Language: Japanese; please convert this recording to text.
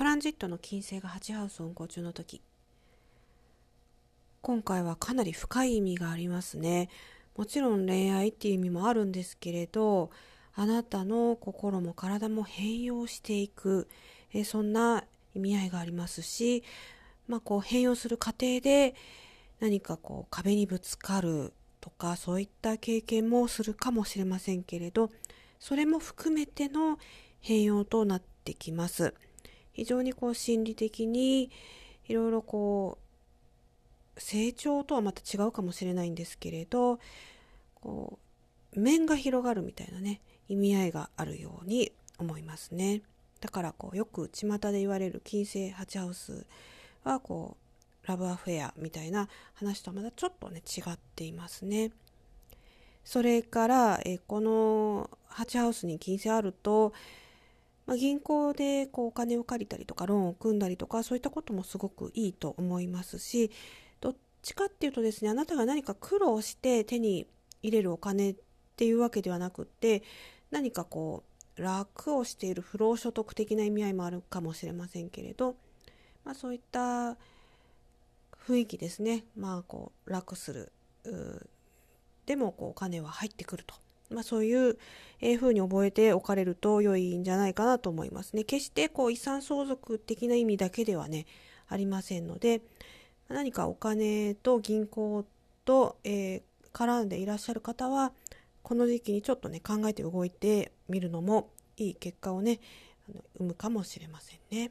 トランジットの金星が8ハウス運行中の時今回はかなり深い意味がありますねもちろん恋愛っていう意味もあるんですけれどあなたの心も体も変容していく、えそんな意味合いがありますし、まあ、こう変容する過程で何かこう壁にぶつかるとかそういった経験もするかもしれませんけれどそれも含めての変容となってきます。非常にこう心理的にいろいろこう成長とはまた違うかもしれないんですけれどこう面が広がるみたいなね意味合いがあるように思いますね。だからこうよく巷で言われる金星8ハウスはこうラブアフェアみたいな話とはまたちょっとね違っていますね。それからえこの8ハウスに金星あると、まあ、銀行でこうお金を借りたりとかローンを組んだりとかそういったこともすごくいいと思いますしどっちかっていうとですねあなたが何か苦労して手に入れるお金っていうわけではなくって何かこう楽をしている不労所得的な意味合いもあるかもしれませんけれど、まあ、そういった雰囲気ですね。まあこう楽する。でもこうお金は入ってくると、まあ、そういう、え、風に覚えておかれると良いんじゃないかなと思いますね決してこう遺産相続的な意味だけではねありませんので何かお金と銀行と、えー、絡んでいらっしゃる方はこの時期にちょっとね考えて動いてみるのもいい結果をね生むかもしれませんね。